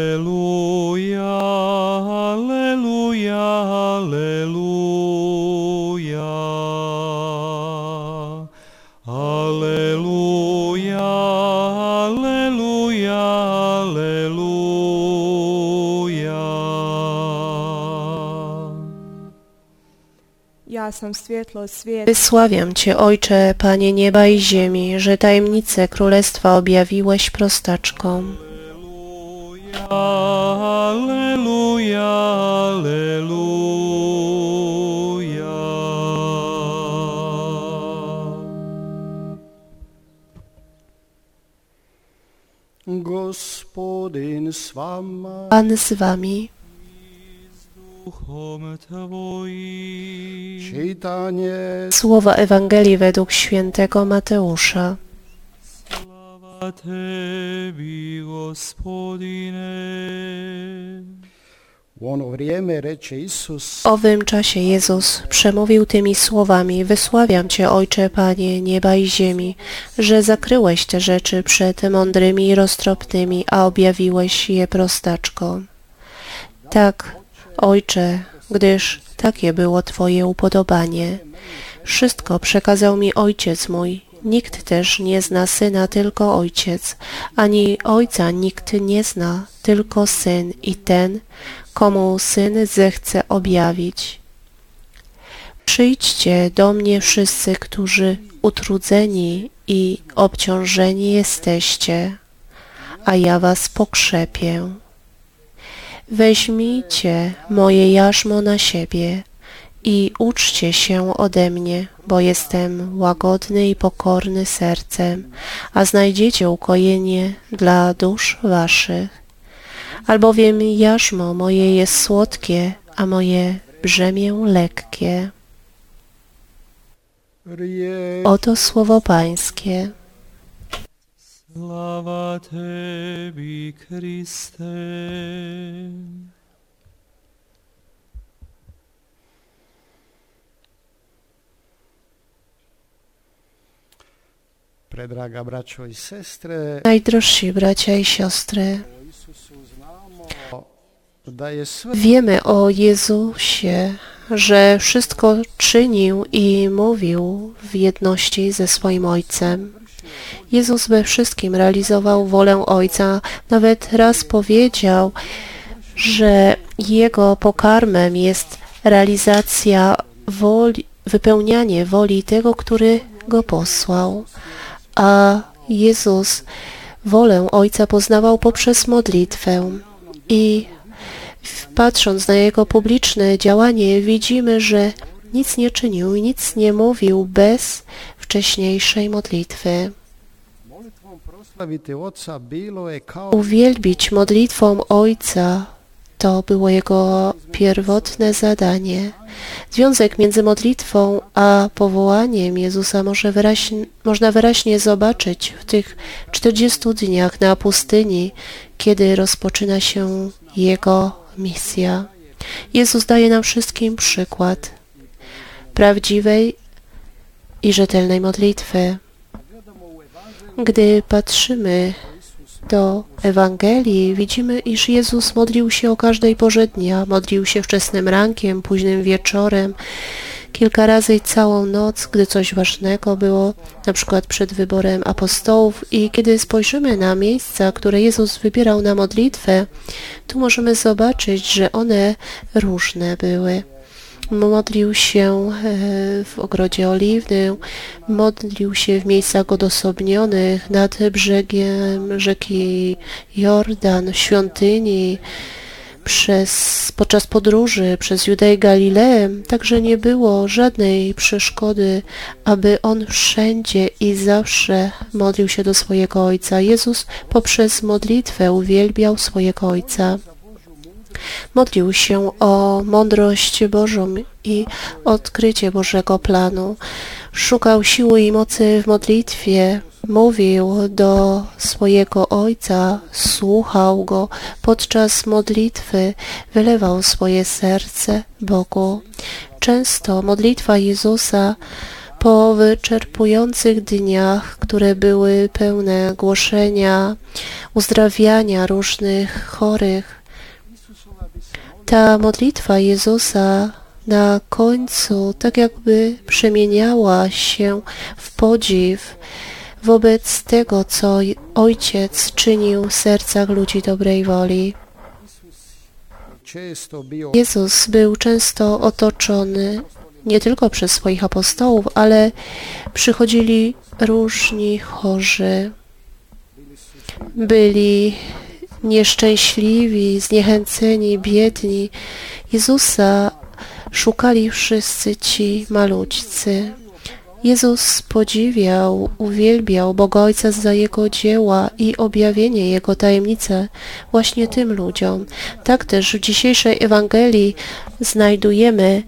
Alleluja, Alleluja, Alleluja. Alleluja, Alleluja, Alleluja. Ja sam światło świata. Wysławiam Cię, Ojcze, Panie nieba i ziemi, że tajemnice Królestwa objawiłeś prostaczkom. Pan z Wami. Słowa Ewangelii według świętego Mateusza. Slava Tebi, Gospodine. W owym czasie Jezus przemówił tymi słowami Wysławiam Cię, Ojcze, Panie nieba i ziemi, że zakryłeś te rzeczy przed mądrymi i roztropnymi, a objawiłeś je prostaczkom. Tak, Ojcze, gdyż takie było Twoje upodobanie. Wszystko przekazał mi Ojciec mój. Nikt też nie zna Syna, tylko Ojciec, ani Ojca nikt nie zna, tylko Syn i ten, komu Syn zechce objawić. Przyjdźcie do mnie wszyscy, którzy utrudzeni i obciążeni jesteście, a ja was pokrzepię. Weźmijcie moje jarzmo na siebie i uczcie się ode mnie, bo jestem łagodny i pokorny sercem, a znajdziecie ukojenie dla dusz waszych. Albowiem jarzmo moje jest słodkie, a moje brzemię lekkie. Oto słowo Pańskie. Slava Tebi, Kriste. Najdrożsi bracia i siostry, wiemy o Jezusie, że wszystko czynił i mówił w jedności ze swoim Ojcem. Jezus we wszystkim realizował wolę Ojca. Nawet raz powiedział, że Jego pokarmem jest realizacja woli, wypełnianie woli tego, który Go posłał. A Jezus wolę Ojca poznawał poprzez modlitwę. I patrząc na Jego publiczne działanie widzimy, że nic nie czynił i nic nie mówił bez wcześniejszej modlitwy. kao Uwielbić modlitwą Ojca to było Jego pierwotne zadanie. Związek między modlitwą a powołaniem Jezusa może wyraźnie, można wyraźnie zobaczyć w tych 40 dniach na pustyni, kiedy rozpoczyna się Jego misja. Jezus daje nam wszystkim przykład prawdziwej i rzetelnej modlitwy. Gdy patrzymy do Ewangelii widzimy, iż Jezus modlił się o każdej porze dnia. Modlił się wczesnym rankiem, późnym wieczorem, kilka razy całą noc, gdy coś ważnego było, na przykład przed wyborem apostołów. I kiedy spojrzymy na miejsca, które Jezus wybierał na modlitwę, tu możemy zobaczyć, że one różne były. Modlił się e, w ogrodzie oliwnym, modlił się w miejscach odosobnionych nad brzegiem rzeki Jordan, w świątyni, przez, podczas podróży przez Judeę Galileę, także nie było żadnej przeszkody, aby on wszędzie i zawsze modlił się do swojego Ojca. Jezus poprzez modlitwę uwielbiał swojego Ojca. Modlił się o mądrość Bożą i odkrycie Bożego planu. Szukał siły i mocy w modlitwie. Mówił do swojego Ojca, słuchał Go podczas modlitwy, wylewał swoje serce Bogu. Często modlitwa Jezusa Po wyczerpujących dniach, które były pełne głoszenia, uzdrawiania różnych chorych, ta modlitwa Jezusa na końcu tak jakby przemieniała się w podziw wobec tego, co Ojciec czynił w sercach ludzi dobrej woli. Jezus był często otoczony nie tylko przez swoich apostołów, ale przychodzili różni chorzy. Byli nieszczęśliwi, zniechęceni, biedni. Jezusa szukali wszyscy ci malućcy. Jezus podziwiał, uwielbiał Boga Ojca za Jego dzieła i objawienie Jego tajemnice właśnie tym ludziom. Tak też w dzisiejszej Ewangelii znajdujemy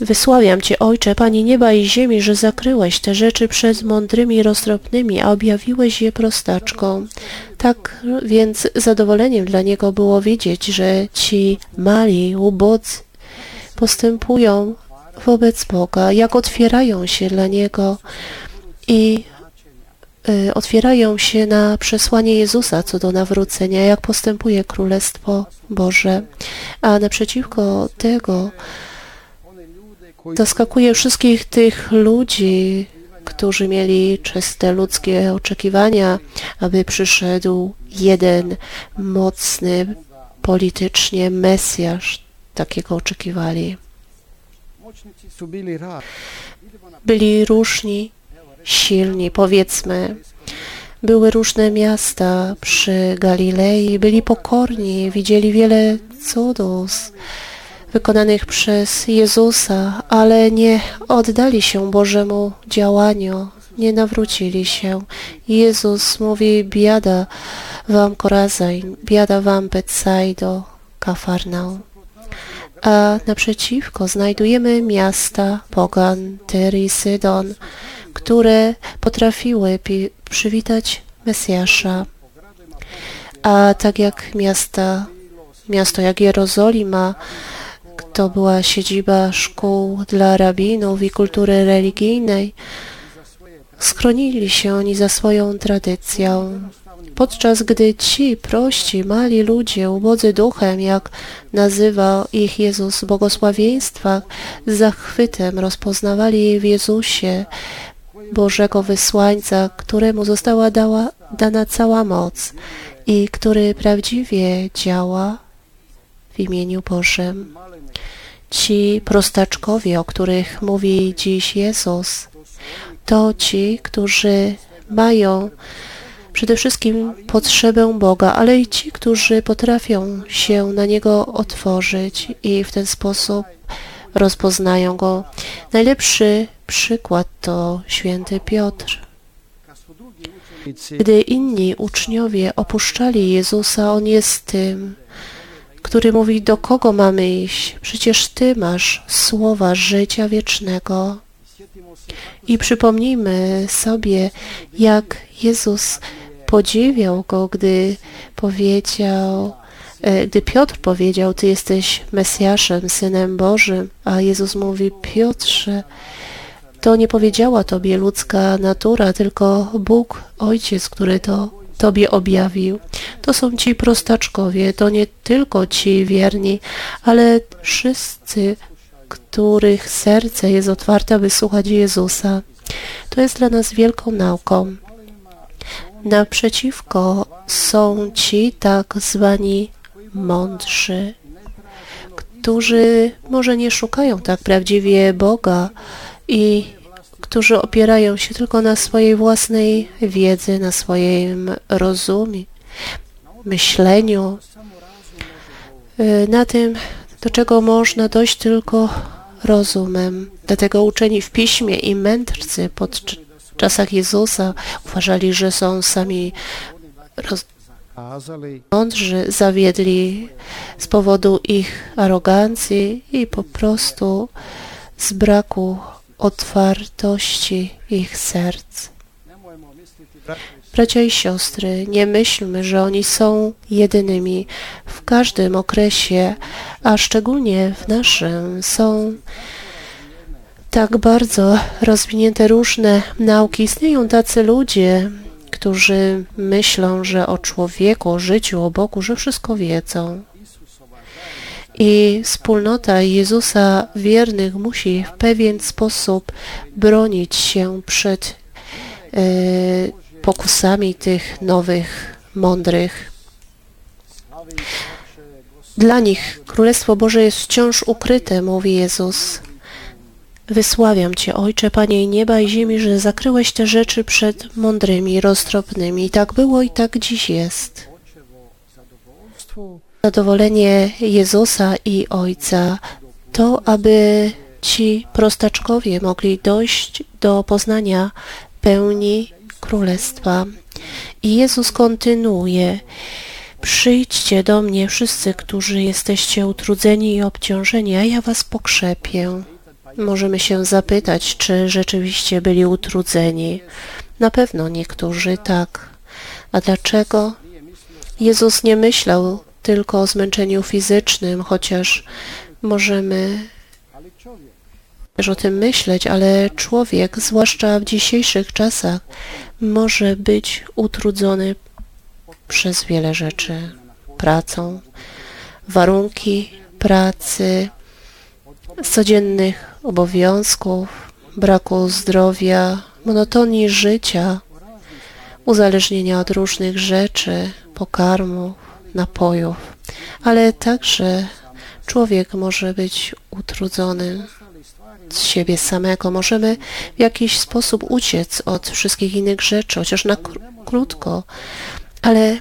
Wysławiam Cię, Ojcze, Pani nieba i ziemi, że zakryłeś te rzeczy przed mądrymi i roztropnymi, a objawiłeś je prostaczką. Tak więc zadowoleniem dla Niego było widzieć, że ci mali, ubodzy postępują wobec Boga, jak otwierają się dla Niego i y, otwierają się na przesłanie Jezusa co do nawrócenia, jak postępuje Królestwo Boże. A naprzeciwko tego zaskakuje wszystkich tych ludzi, którzy mieli czyste ludzkie oczekiwania, aby przyszedł jeden mocny politycznie Mesjasz. Takiego oczekiwali. Byli różni, silni, powiedzmy. Były różne miasta przy Galilei, byli pokorni, widzieli wiele cudów wykonanych przez Jezusa, ale nie oddali się Bożemu działaniu, nie nawrócili się. Jezus mówi, biada wam Korazajn, biada wam Betsaido, Kafarnaum. A naprzeciwko znajdujemy miasta Pogan, Tyr i Sydon, które potrafiły przywitać Mesjasza. A tak jak miasta, miasto jak Jerozolima, to była siedziba szkół dla rabinów i kultury religijnej, schronili się oni za swoją tradycją. Podczas gdy ci prości, mali ludzie, ubodzy duchem, jak nazywał ich Jezus w błogosławieństwach, z zachwytem rozpoznawali w Jezusie Bożego Wysłańca, któremu została dała, dana cała moc i który prawdziwie działa w imieniu Bożym. Ci prostaczkowie, o których mówi dziś Jezus, to ci, którzy mają przede wszystkim potrzebę Boga, ale i ci, którzy potrafią się na Niego otworzyć i w ten sposób rozpoznają Go. Najlepszy przykład to święty Piotr. Gdy inni uczniowie opuszczali Jezusa, On jest tym, który mówi, do kogo mamy iść? Przecież Ty masz słowa życia wiecznego. I przypomnijmy sobie, jak Jezus podziwiał Go, gdy powiedział, e, gdy Piotr powiedział, Ty jesteś Mesjaszem, Synem Bożym, a Jezus mówi, Piotrze, to nie powiedziała Tobie ludzka natura, tylko Bóg, Ojciec, który to Tobie objawił. To są ci prostaczkowie, to nie tylko ci wierni, ale wszyscy, których serce jest otwarte, aby słuchać Jezusa. To jest dla nas wielką nauką. Naprzeciwko są ci tak zwani mądrzy, którzy może nie szukają tak prawdziwie Boga i którzy opierają się tylko na swojej własnej wiedzy, na swoim rozumie, myśleniu, y, na tym, do czego można dojść tylko rozumem. Dlatego uczeni w piśmie i mędrcy pod cz- czasach Jezusa uważali, że są sami mądrzy, zawiedli z powodu ich arogancji i po prostu z braku otwartości ich serc. Bracia i siostry, nie myślmy, że oni są jedynymi. W każdym okresie, a szczególnie w naszym, są tak bardzo rozwinięte różne nauki. Istnieją tacy ludzie, którzy myślą, że o człowieku, o życiu, o Bogu, że wszystko wiedzą. I wspólnota Jezusa wiernych musi w pewien sposób bronić się przed e, pokusami tych nowych, mądrych. Dla nich Królestwo Boże jest wciąż ukryte, mówi Jezus. Wysławiam Cię, Ojcze, Panie i nieba i ziemi, że zakryłeś te rzeczy przed mądrymi, roztropnymi. I tak było i tak dziś jest. Zadowolenie Jezusa i Ojca to, aby ci prostaczkowie mogli dojść do poznania pełni Królestwa. I Jezus kontynuuje. Przyjdźcie do mnie wszyscy, którzy jesteście utrudzeni i obciążeni, a ja was pokrzepię. Możemy się zapytać, czy rzeczywiście byli utrudzeni. Na pewno niektórzy tak. A dlaczego? Jezus nie myślał tylko o zmęczeniu fizycznym, chociaż możemy też o tym myśleć, ale człowiek, zwłaszcza w dzisiejszych czasach, może być utrudzony przez wiele rzeczy. Pracą, warunki pracy, codziennych obowiązków, braku zdrowia, monotonii życia, uzależnienia od różnych rzeczy, pokarmów, napojów, ale także człowiek może być utrudzony z siebie samego. Możemy w jakiś sposób uciec od wszystkich innych rzeczy, chociaż na kró- krótko, ale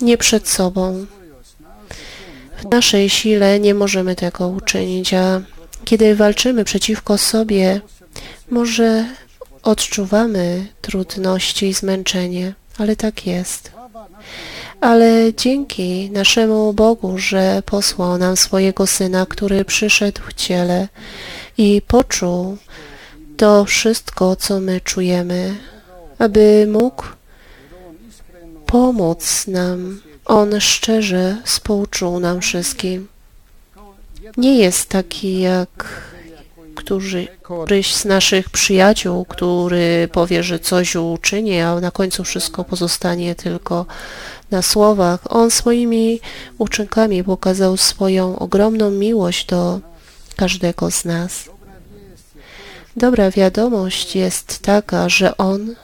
nie przed sobą. W naszej sile nie możemy tego uczynić, a kiedy walczymy przeciwko sobie, może odczuwamy trudności i zmęczenie, ale tak jest. Ale dzięki naszemu Bogu, że posłał nam swojego Syna, który przyszedł w ciele i poczuł to wszystko, co my czujemy, aby mógł pomóc nam. On szczerze współczuł nam wszystkim. Nie jest taki jak któryś z naszych przyjaciół, który powie, że coś uczyni, a na końcu wszystko pozostanie tylko na słowach. On swoimi uczynkami pokazał swoją ogromną miłość do każdego z nas. Dobra wiadomość jest taka, że On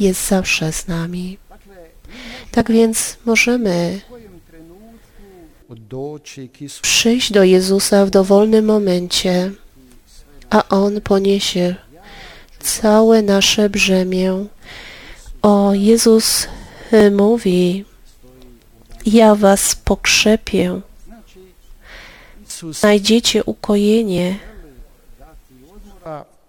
jest zawsze z nami. Tak więc możemy przyjść do Jezusa w dowolnym momencie, a On poniesie całe nasze brzemię. O, Jezus e, mówi, ja was pokrzepię, znajdziecie ukojenie.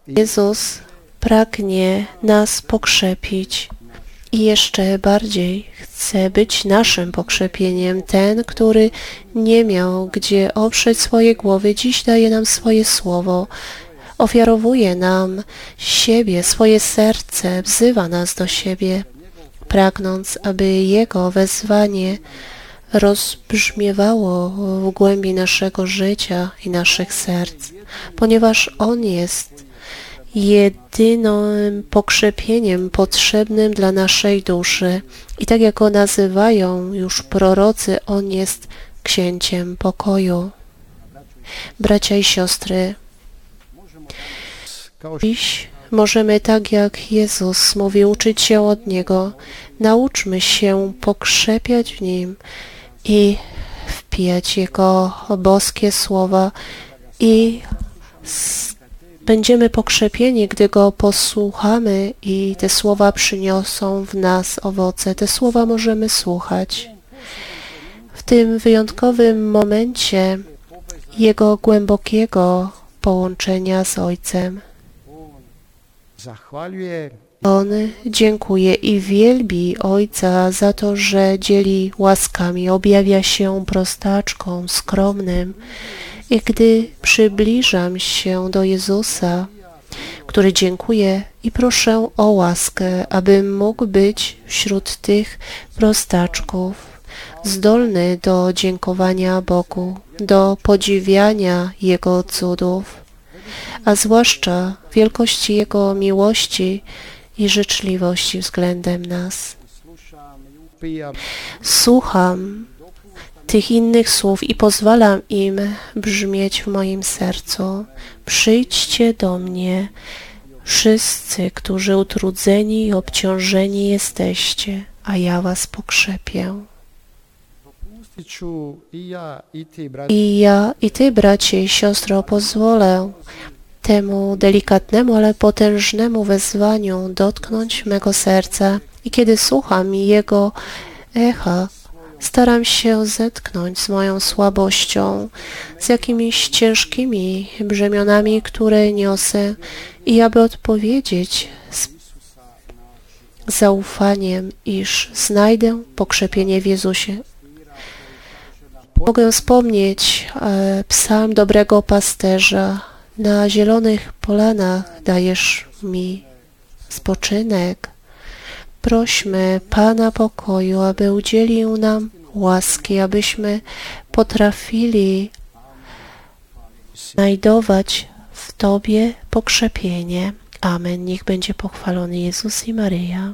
Jezus pragnie nas pokrzepić i jeszcze bardziej chce być naszym pokrzepieniem. Ten, który nie miał gdzie oprzeć swojej głowy, dziś daje nam swoje słowo, ofiarowuje nam siebie, swoje serce, wzywa nas do siebie, pragnąc, aby Jego wezwanie rozbrzmiewało w głębi naszego życia i naszych serc, ponieważ On jest jedynym pokrzepieniem potrzebnym dla naszej duszy. I tak jak go nazywają już prorocy, On jest księciem pokoju. Bracia i siostry, dziś możemy tak jak Jezus mówi uczyć się od Niego. Nauczmy się pokrzepiać w Nim i wpijać Jego boskie słowa i będziemy pokrzepieni, gdy Go posłuchamy i te słowa przyniosą w nas owoce. Te słowa możemy słuchać. W tym wyjątkowym momencie Jego głębokiego połączenia z Ojcem. On dziękuje i wielbi Ojca za to, że dzieli łaskami, objawia się prostaczką, skromnym. I gdy przybliżam się do Jezusa, który dziękuję i proszę o łaskę, abym mógł być wśród tych prostaczków, zdolny do dziękowania Bogu, do podziwiania Jego cudów. a zwłaszcza wielkości Jego miłości i życzliwości względem nas. Słucham tych innych słów i pozwalam im brzmieć w moim sercu. Przyjdźcie do mnie, wszyscy, którzy utrudzeni i obciążeni jesteście, a ja was pokrzepię. I ja, i ty, bracie i siostro, pozwolę temu delikatnemu, ale potężnemu wezwaniu dotknąć mego serca. I kiedy słucham jego echa, staram się zetknąć z moją słabością, z jakimiś ciężkimi brzemionami, które niosę, i aby odpowiedzieć z zaufaniem, iż znajdę pokrzepienie w Jezusie. Mogę wspomnieć e, psalm dobrego pasterza. Na zielonych polanach dajesz mi spoczynek. Prośmy Pana pokoju, aby udzielił nam łaski, abyśmy potrafili znajdować w Tobie pokrzepienie. Amen. Niech będzie pochwalony Jezus i Maryja.